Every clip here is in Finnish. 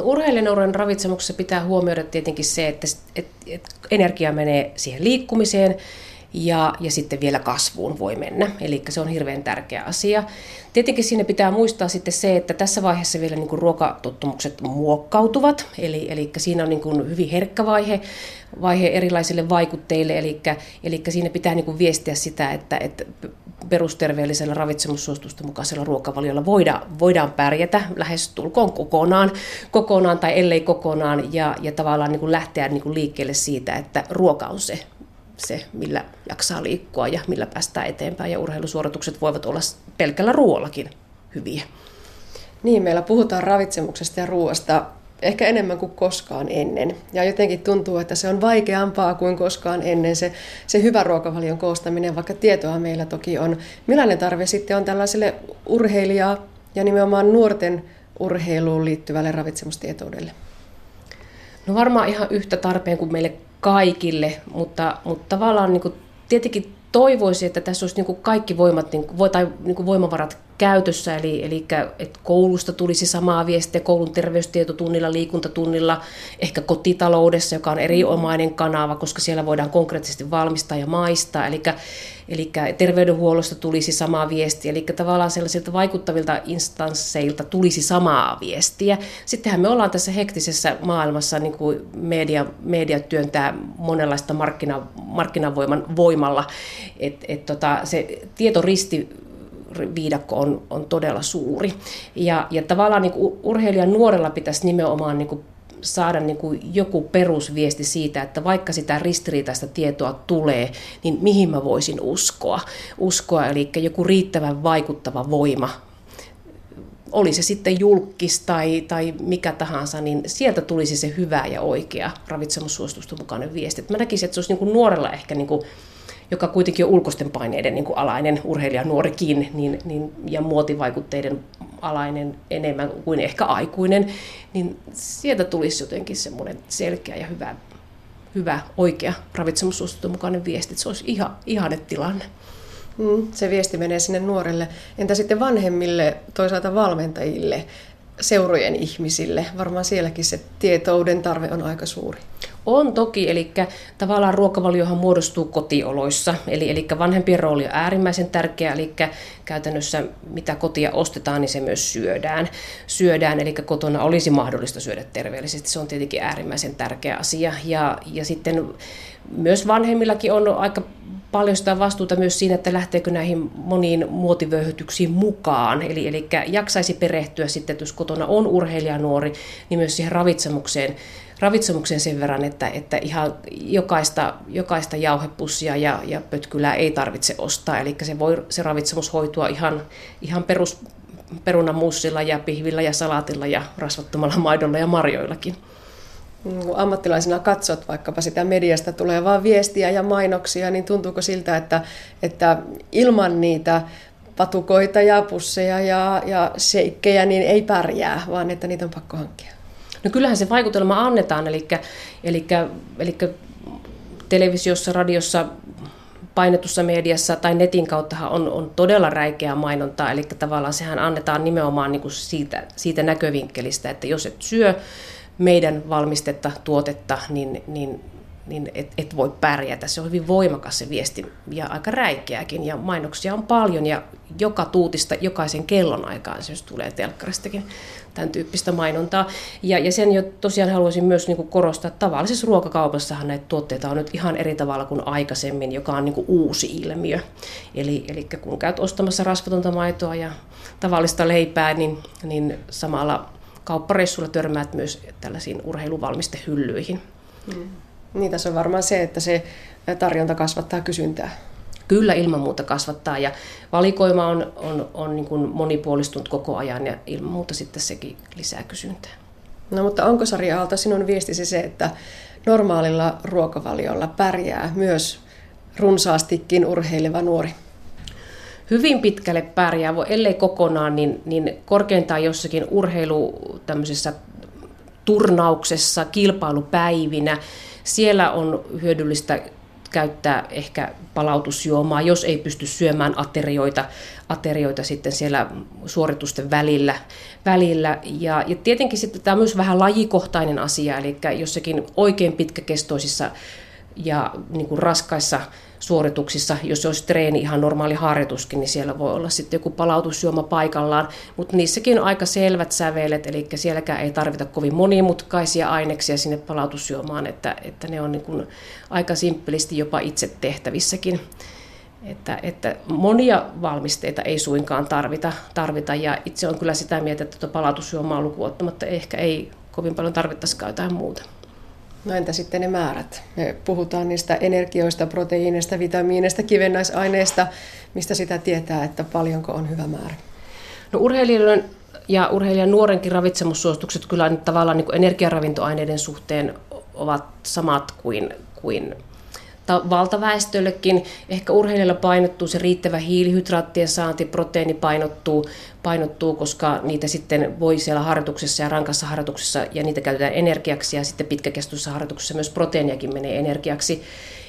No urheilijanuoren ravitsemuksessa pitää huomioida tietenkin se, että, että, että energia menee siihen liikkumiseen, ja, ja sitten vielä kasvuun voi mennä. Eli se on hirveän tärkeä asia. Tietenkin siinä pitää muistaa sitten se, että tässä vaiheessa vielä niin kuin ruokatottumukset muokkautuvat, eli, eli siinä on niin kuin hyvin herkkä vaihe, vaihe erilaisille vaikutteille, eli, eli siinä pitää niin kuin viestiä sitä, että, että perusterveellisellä ravitsemussuositusten mukaisella ruokavaliolla voidaan, voidaan pärjätä lähes tulkoon kokonaan, kokonaan tai ellei kokonaan, ja, ja tavallaan niin kuin lähteä niin kuin liikkeelle siitä, että ruoka on se, se, millä jaksaa liikkua ja millä päästään eteenpäin. Ja urheilusuoritukset voivat olla pelkällä ruoallakin hyviä. Niin, meillä puhutaan ravitsemuksesta ja ruoasta ehkä enemmän kuin koskaan ennen. Ja jotenkin tuntuu, että se on vaikeampaa kuin koskaan ennen se, se hyvä ruokavalion koostaminen, vaikka tietoa meillä toki on. Millainen tarve sitten on tällaiselle urheilijaa ja nimenomaan nuorten urheiluun liittyvälle ravitsemustietoudelle? No varmaan ihan yhtä tarpeen kuin meille kaikille, mutta, mutta tavallaan niin kuin, tietenkin toivoisin, että tässä olisi niin kuin kaikki voimat, niin kuin, tai niin kuin voimavarat käytössä, eli, eli että koulusta tulisi samaa viestiä koulun terveystietotunnilla, liikuntatunnilla, ehkä kotitaloudessa, joka on erinomainen kanava, koska siellä voidaan konkreettisesti valmistaa ja maistaa, eli, eli terveydenhuollosta tulisi samaa viestiä, eli tavallaan sellaisilta vaikuttavilta instansseilta tulisi samaa viestiä. Sittenhän me ollaan tässä hektisessä maailmassa, niin kuin media, media työntää monenlaista markkina, markkinavoiman voimalla, että et tota, se tietoristi viidakko on, on todella suuri. Ja, ja tavallaan niin kuin urheilijan nuorella pitäisi nimenomaan niin kuin saada niin kuin joku perusviesti siitä, että vaikka sitä ristiriitaista tietoa tulee, niin mihin mä voisin uskoa. Uskoa, eli joku riittävän vaikuttava voima, oli se sitten julkis tai, tai mikä tahansa, niin sieltä tulisi se hyvä ja oikea ravitsemussuositusten mukainen viesti. Mä näkisin, että se olisi niin kuin nuorella ehkä niin kuin joka kuitenkin on ulkoisten paineiden niin kuin alainen urheilija nuorikin niin, niin, ja muotivaikutteiden alainen enemmän kuin ehkä aikuinen, niin sieltä tulisi jotenkin semmoinen selkeä ja hyvä, hyvä oikea ravitsemussuositun mukainen viesti, että se olisi ihan, ihanne tilanne. Mm, se viesti menee sinne nuorelle. Entä sitten vanhemmille, toisaalta valmentajille, seurojen ihmisille? Varmaan sielläkin se tietouden tarve on aika suuri. On toki, eli tavallaan ruokavaliohan muodostuu kotioloissa, eli, eli vanhempien rooli on äärimmäisen tärkeä, eli käytännössä mitä kotia ostetaan, niin se myös syödään. syödään eli kotona olisi mahdollista syödä terveellisesti, se on tietenkin äärimmäisen tärkeä asia. Ja, ja sitten myös vanhemmillakin on aika paljon sitä vastuuta myös siinä, että lähteekö näihin moniin muotivöyhytyksiin mukaan. Eli, eli jaksaisi perehtyä sitten, että jos kotona on urheilija nuori, niin myös siihen ravitsemukseen ravitsemukseen sen verran, että, että ihan jokaista, jokaista jauhepussia ja, ja pötkylää ei tarvitse ostaa. Eli se, voi, se ravitsemus hoitua ihan, ihan perus perunamussilla ja pihvillä ja salaatilla ja rasvattomalla maidolla ja marjoillakin. Kun ammattilaisena katsot vaikkapa sitä mediasta tulevaa viestiä ja mainoksia, niin tuntuuko siltä, että, että ilman niitä patukoita ja pusseja ja, ja seikkejä niin ei pärjää, vaan että niitä on pakko hankkia? No kyllähän se vaikutelma annetaan, eli, eli, eli televisiossa, radiossa, painetussa mediassa tai netin kautta on, on todella räikeä mainontaa, eli tavallaan sehän annetaan nimenomaan niin kuin siitä, siitä näkövinkkelistä, että jos et syö meidän valmistetta, tuotetta, niin, niin niin et, et voi pärjätä. Se on hyvin voimakas se viesti ja aika räikeäkin ja mainoksia on paljon ja joka tuutista jokaisen kellon aikaan se tulee telkkaristakin tämän tyyppistä mainontaa. Ja, ja sen jo tosiaan haluaisin myös niin kuin korostaa, että tavallisessa ruokakaupassahan näitä tuotteita on nyt ihan eri tavalla kuin aikaisemmin, joka on niin kuin uusi ilmiö. Eli, eli kun käyt ostamassa rasvatonta maitoa ja tavallista leipää, niin, niin samalla kauppareissulla törmäät myös tällaisiin urheiluvalmistehyllyihin. Mm. Niin tässä on varmaan se, että se tarjonta kasvattaa kysyntää. Kyllä ilman muuta kasvattaa ja valikoima on, on, on niin kuin monipuolistunut koko ajan ja ilman muuta sitten sekin lisää kysyntää. No mutta onko Sari Aalto sinun viestisi se, että normaalilla ruokavaliolla pärjää myös runsaastikin urheileva nuori? Hyvin pitkälle pärjää, ellei kokonaan, niin, niin korkeintaan jossakin urheilu tämmöisessä turnauksessa, kilpailupäivinä, siellä on hyödyllistä käyttää ehkä palautusjuomaa, jos ei pysty syömään aterioita, aterioita sitten siellä suoritusten välillä. välillä. Ja, ja tietenkin sitten tämä on myös vähän lajikohtainen asia, eli jossakin oikein pitkäkestoisissa ja niin kuin raskaissa suorituksissa, jos olisi treeni ihan normaali harjoituskin, niin siellä voi olla sitten joku palautusjuoma paikallaan, mutta niissäkin on aika selvät sävelet, eli sielläkään ei tarvita kovin monimutkaisia aineksia sinne palautusjuomaan, että, että ne on niin kuin aika simppelisti jopa itse tehtävissäkin. Että, että monia valmisteita ei suinkaan tarvita, tarvita ja itse on kyllä sitä mieltä, että tuota palautusjuomaa lukuottamatta ehkä ei kovin paljon tarvittaisikaan jotain muuta. No entä sitten ne määrät? Me puhutaan niistä energioista, proteiineista, vitamiineista, kivennäisaineista. Mistä sitä tietää, että paljonko on hyvä määrä? No urheilijoiden ja urheilijan nuorenkin ravitsemussuositukset kyllä tavallaan niin energiaravintoaineiden suhteen ovat samat kuin, kuin valtaväestöllekin. Ehkä urheilijoilla painottuu se riittävä hiilihydraattien saanti, proteiini painottuu, painottuu, koska niitä sitten voi siellä harjoituksessa ja rankassa harjoituksessa, ja niitä käytetään energiaksi, ja sitten pitkäkestoisessa harjoituksessa myös proteiiniakin menee energiaksi.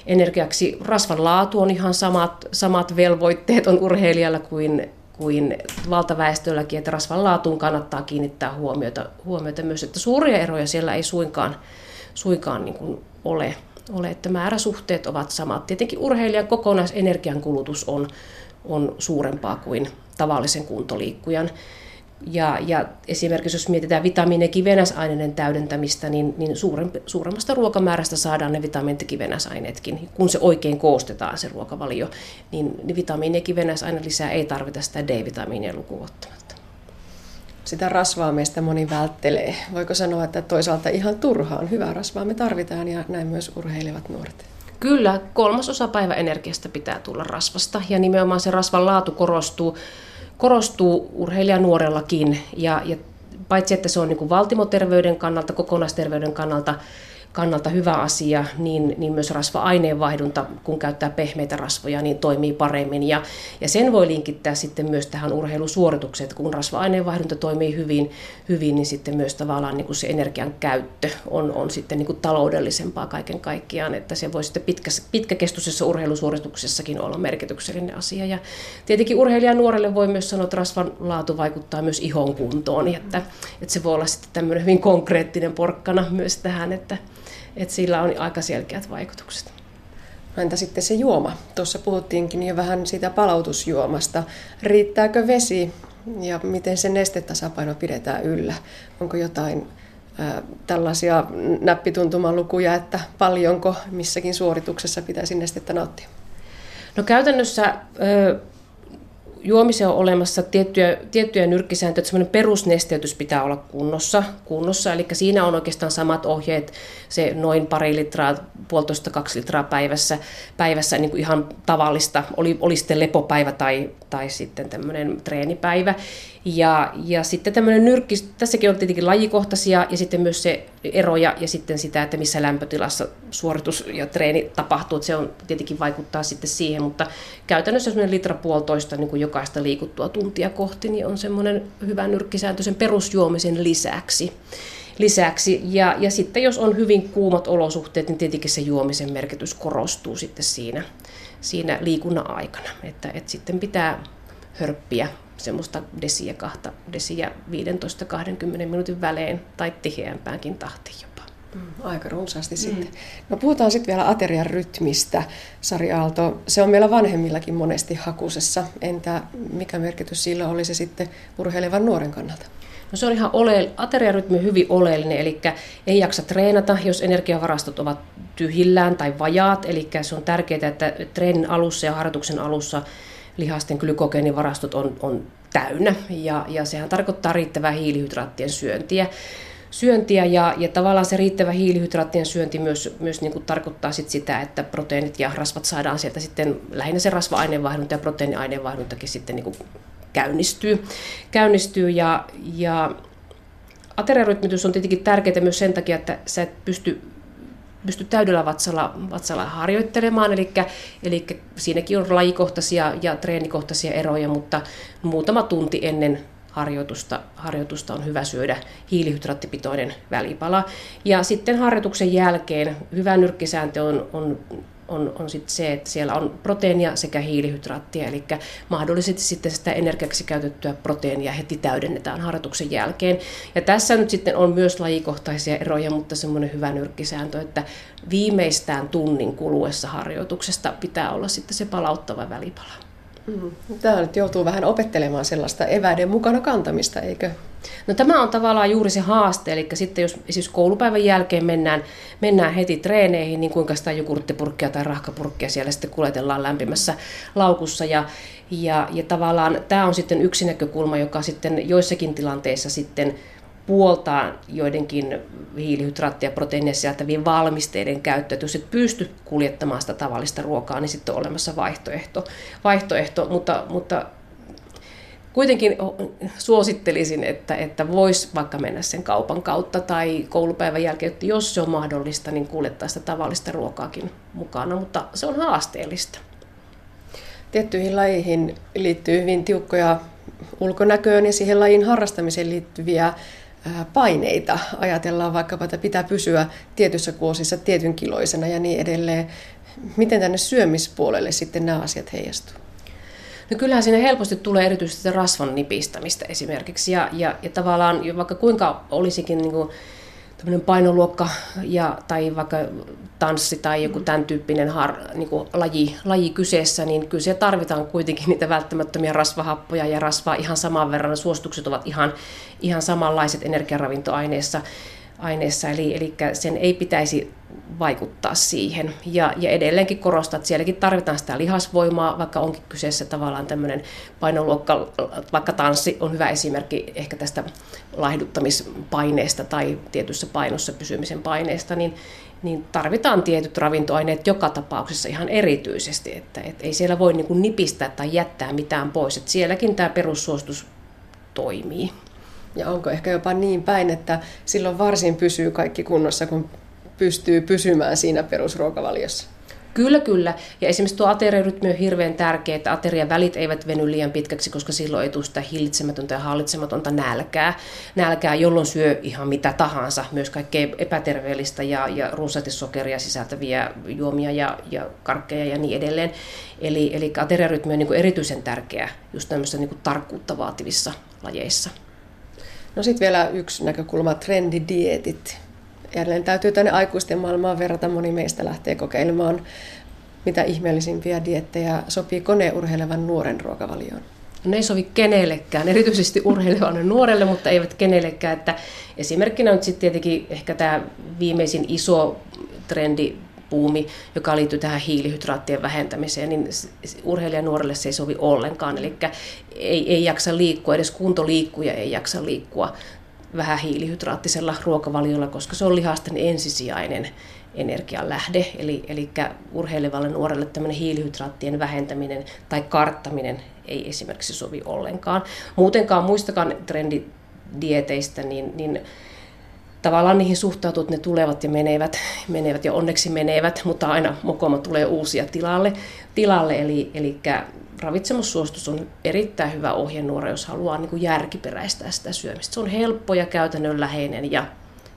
energiaksi. Rasvan laatu on ihan samat, samat velvoitteet on urheilijalla kuin, kuin valtaväestölläkin, että rasvan laatuun kannattaa kiinnittää huomiota, huomiota myös, että suuria eroja siellä ei suinkaan, suinkaan niin kuin ole ole, että määräsuhteet ovat samat. Tietenkin urheilijan kokonaisenergian kulutus on, on suurempaa kuin tavallisen kuntoliikkujan. Ja, ja esimerkiksi jos mietitään vitamiini- ja kivenäsaineiden täydentämistä, niin, niin suurempi, suuremmasta ruokamäärästä saadaan ne vitamiinit ja kivenäsaineetkin. Kun se oikein koostetaan se ruokavalio, niin, niin vitamiini- ja kivenäsaine lisää ei tarvita sitä D-vitamiinia lukuun sitä rasvaa meistä moni välttelee. Voiko sanoa, että toisaalta ihan turhaan hyvää rasvaa me tarvitaan ja näin myös urheilevat nuoret? Kyllä, kolmas osa päiväenergiasta pitää tulla rasvasta ja nimenomaan se rasvan laatu korostuu, korostuu urheilijan nuorellakin ja, ja paitsi että se on niin kuin valtimoterveyden kannalta, kokonaisterveyden kannalta kannalta hyvä asia, niin, niin myös rasva-aineenvaihdunta, kun käyttää pehmeitä rasvoja, niin toimii paremmin. Ja, ja sen voi linkittää sitten myös tähän urheilusuoritukseen, että kun rasva-aineenvaihdunta toimii hyvin, hyvin niin sitten myös tavallaan niin kuin se energian käyttö on, on sitten niin kuin taloudellisempaa kaiken kaikkiaan, että se voi sitten pitkä, pitkäkestoisessa urheilusuorituksessakin olla merkityksellinen asia. Ja tietenkin urheilijan nuorelle voi myös sanoa, että rasvan laatu vaikuttaa myös ihon kuntoon, että, että se voi olla sitten tämmöinen hyvin konkreettinen porkkana myös tähän, että, että sillä on aika selkeät vaikutukset. Entä sitten se juoma? Tuossa puhuttiinkin jo vähän siitä palautusjuomasta. Riittääkö vesi ja miten se nestetasapaino pidetään yllä? Onko jotain ää, tällaisia näppituntumalukuja, että paljonko missäkin suorituksessa pitäisi nestettä nauttia? No käytännössä juomiseen on olemassa tiettyjä, tiettyjä nyrkkisääntöjä, että semmoinen perusnesteytys pitää olla kunnossa, kunnossa, eli siinä on oikeastaan samat ohjeet, se noin pari litraa, puolitoista kaksi litraa päivässä, päivässä niin kuin ihan tavallista, oli, oli sitten lepopäivä tai, tai sitten tämmöinen treenipäivä. Ja, ja sitten tämmöinen nyrkki, tässäkin on tietenkin lajikohtaisia ja sitten myös se eroja ja sitten sitä, että missä lämpötilassa suoritus ja treeni tapahtuu, että se on tietenkin vaikuttaa sitten siihen, mutta käytännössä semmoinen litra puolitoista niin kuin jokaista liikuttua tuntia kohti, niin on semmoinen hyvä nyrkkisääntö sen perusjuomisen lisäksi. lisäksi. Ja, ja sitten jos on hyvin kuumat olosuhteet, niin tietenkin se juomisen merkitys korostuu sitten siinä, siinä liikunnan aikana. Että, että sitten pitää hörppiä semmoista desiä, kahta desiä 15-20 minuutin välein tai tiheämpäänkin tahtiin jopa. Mm, aika runsaasti mm. sitten. No puhutaan sitten vielä aterian rytmistä, Sari Aalto. Se on meillä vanhemmillakin monesti hakusessa. Entä mikä merkitys sillä oli se sitten urheilevan nuoren kannalta? No se on ihan ole, ateriarytmi hyvin oleellinen, eli ei jaksa treenata, jos energiavarastot ovat tyhjillään tai vajaat, eli se on tärkeää, että treenin alussa ja harjoituksen alussa lihasten glykogeenivarastot on, on täynnä ja, ja sehän tarkoittaa riittävää hiilihydraattien syöntiä. syöntiä ja, ja tavallaan se riittävä hiilihydraattien syönti myös, myös niin kuin tarkoittaa sit sitä, että proteiinit ja rasvat saadaan sieltä sitten, lähinnä se rasva-aineenvaihdunta ja proteiiniaineenvaihduntakin sitten niin kuin käynnistyy, käynnistyy ja, ja ateriarytmitys on tietenkin tärkeää myös sen takia, että sä et pysty pysty täydellä vatsalla, vatsalla harjoittelemaan, eli, eli siinäkin on lajikohtaisia ja treenikohtaisia eroja, mutta muutama tunti ennen harjoitusta, harjoitusta on hyvä syödä hiilihydraattipitoinen välipala. Ja sitten harjoituksen jälkeen hyvä nyrkkisääntö on, on on, on sit se, että siellä on proteiinia sekä hiilihydraattia, eli mahdollisesti sitten sitä energiaksi käytettyä proteiinia heti täydennetään harjoituksen jälkeen. Ja tässä nyt sitten on myös lajikohtaisia eroja, mutta semmoinen hyvä nyrkkisääntö, että viimeistään tunnin kuluessa harjoituksesta pitää olla sitten se palauttava välipala. Mm. Tämä nyt joutuu vähän opettelemaan sellaista eväiden mukana kantamista, eikö? No tämä on tavallaan juuri se haaste, eli sitten jos siis koulupäivän jälkeen mennään, mennään heti treeneihin, niin kuinka sitä jogurttipurkkia tai rahkapurkkia siellä sitten kuljetellaan lämpimässä laukussa. Ja, ja, ja tavallaan tämä on sitten yksi näkökulma, joka sitten joissakin tilanteissa sitten puoltaa joidenkin hiilihydraattia ja proteiineja sisältävien valmisteiden käyttöä. Jos et pysty kuljettamaan sitä tavallista ruokaa, niin sitten on olemassa vaihtoehto. vaihtoehto mutta, mutta kuitenkin suosittelisin, että, että voisi vaikka mennä sen kaupan kautta tai koulupäivän jälkeen, että jos se on mahdollista, niin kuljettaa sitä tavallista ruokaakin mukana, mutta se on haasteellista. Tiettyihin lajeihin liittyy hyvin tiukkoja ulkonäköön ja siihen lajin harrastamiseen liittyviä paineita. Ajatellaan vaikkapa, että pitää pysyä tietyssä kuosissa tietyn kiloisena ja niin edelleen. Miten tänne syömispuolelle sitten nämä asiat heijastuu? No kyllähän siinä helposti tulee erityisesti rasvan nipistämistä esimerkiksi. Ja, ja, ja tavallaan vaikka kuinka olisikin niin kuin, painoluokka ja, tai vaikka tanssi tai joku tämän tyyppinen har, niin kuin laji, laji kyseessä, niin kyllä se tarvitaan kuitenkin niitä välttämättömiä rasvahappoja ja rasvaa ihan saman verran. Suositukset ovat ihan, ihan samanlaiset energiaravintoaineissa aineessa, eli, eli sen ei pitäisi vaikuttaa siihen. Ja, ja edelleenkin korostaa, että sielläkin tarvitaan sitä lihasvoimaa, vaikka onkin kyseessä tavallaan tämmöinen painoluokka, vaikka tanssi on hyvä esimerkki ehkä tästä laihduttamispaineesta tai tietyssä painossa pysymisen paineesta, niin, niin tarvitaan tietyt ravintoaineet joka tapauksessa ihan erityisesti, että et ei siellä voi niin kuin nipistää tai jättää mitään pois, että sielläkin tämä perussuositus toimii. Ja onko ehkä jopa niin päin, että silloin varsin pysyy kaikki kunnossa, kun pystyy pysymään siinä perusruokavaliossa? Kyllä, kyllä. Ja esimerkiksi tuo ateriarytmi on hirveän tärkeä, että aterian välit eivät veny liian pitkäksi, koska silloin ei tule sitä hillitsemätöntä ja hallitsematonta nälkää, nälkää jolloin syö ihan mitä tahansa, myös kaikkea epäterveellistä ja, ja runsaasti sokeria sisältäviä juomia ja, ja karkkeja ja niin edelleen. Eli, eli ateriarytmi on niin erityisen tärkeä just tämmöisissä niin tarkkuutta vaativissa lajeissa. No sitten vielä yksi näkökulma, trendidietit. Jälleen täytyy tänne aikuisten maailmaan verrata. Moni meistä lähtee kokeilemaan mitä ihmeellisimpiä diettejä sopii koneurheilevan nuoren ruokavalioon. Ne ei sovi kenellekään, erityisesti urheilevalle nuorelle, mutta eivät kenellekään. Että esimerkkinä nyt sitten tietenkin ehkä tämä viimeisin iso trendi puumi, joka liittyy tähän hiilihydraattien vähentämiseen, niin urheilijan nuorelle se ei sovi ollenkaan. Eli ei, ei jaksa liikkua, edes kuntoliikkuja ei jaksa liikkua vähän hiilihydraattisella ruokavaliolla, koska se on lihasten ensisijainen energianlähde. Eli, eli urheilevalle nuorelle tämmöinen hiilihydraattien vähentäminen tai karttaminen ei esimerkiksi sovi ollenkaan. Muutenkaan muistakaan trendidieteistä, niin, niin tavallaan niihin suhtautuu, että ne tulevat ja menevät, menevät ja onneksi menevät, mutta aina mokoma tulee uusia tilalle. tilalle eli, eli ravitsemussuositus on erittäin hyvä ohjenuora, jos haluaa niin kuin järkiperäistää sitä syömistä. Se on helppo ja käytännönläheinen ja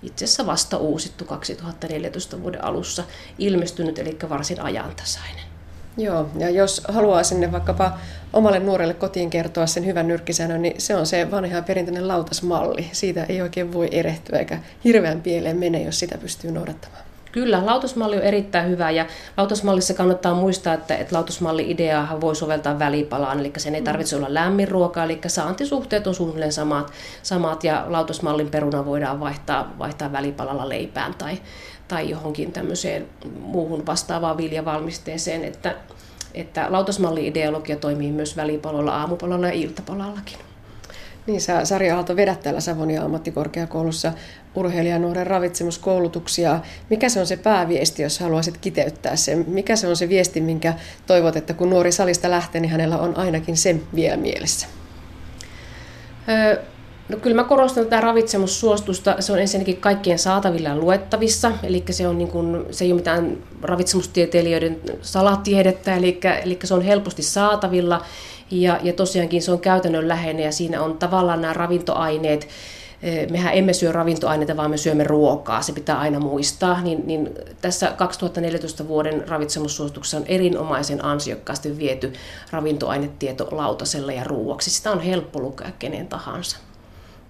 itse asiassa vasta uusittu 2014 vuoden alussa ilmestynyt, eli varsin ajantasainen. Joo, ja jos haluaa sinne vaikkapa omalle nuorelle kotiin kertoa sen hyvän nyrkkisäännön, niin se on se vanha perinteinen lautasmalli. Siitä ei oikein voi erehtyä eikä hirveän pieleen mene, jos sitä pystyy noudattamaan. Kyllä, lautasmalli on erittäin hyvä ja lautasmallissa kannattaa muistaa, että, että lautasmalli-ideaa voi soveltaa välipalaan, eli sen ei mm. tarvitse olla lämmin ruoka, eli saantisuhteet on suunnilleen samat, samat ja lautasmallin peruna voidaan vaihtaa, vaihtaa välipalalla leipään tai, tai johonkin tämmöiseen muuhun vastaavaan viljavalmisteeseen, että, että lautasmalli-ideologia toimii myös välipalolla, aamupalolla ja iltapalallakin. Niin, sä Sari Aalto vedät täällä Savonia ammattikorkeakoulussa urheilijanuoren ravitsemuskoulutuksia. Mikä se on se pääviesti, jos haluaisit kiteyttää sen? Mikä se on se viesti, minkä toivot, että kun nuori salista lähtee, niin hänellä on ainakin sen vielä mielessä? Öö, No kyllä mä korostan tätä ravitsemussuostusta. Se on ensinnäkin kaikkien saatavilla ja luettavissa, eli se, on niin kuin, se ei ole mitään ravitsemustieteilijöiden salatiedettä, eli, eli se on helposti saatavilla ja, ja tosiaankin se on käytännönläheinen ja siinä on tavallaan nämä ravintoaineet, mehän emme syö ravintoaineita, vaan me syömme ruokaa, se pitää aina muistaa, niin, niin tässä 2014 vuoden ravitsemussuosituksessa on erinomaisen ansiokkaasti viety ravintoainetieto lautasella ja ruuaksi. Sitä on helppo lukea kenen tahansa.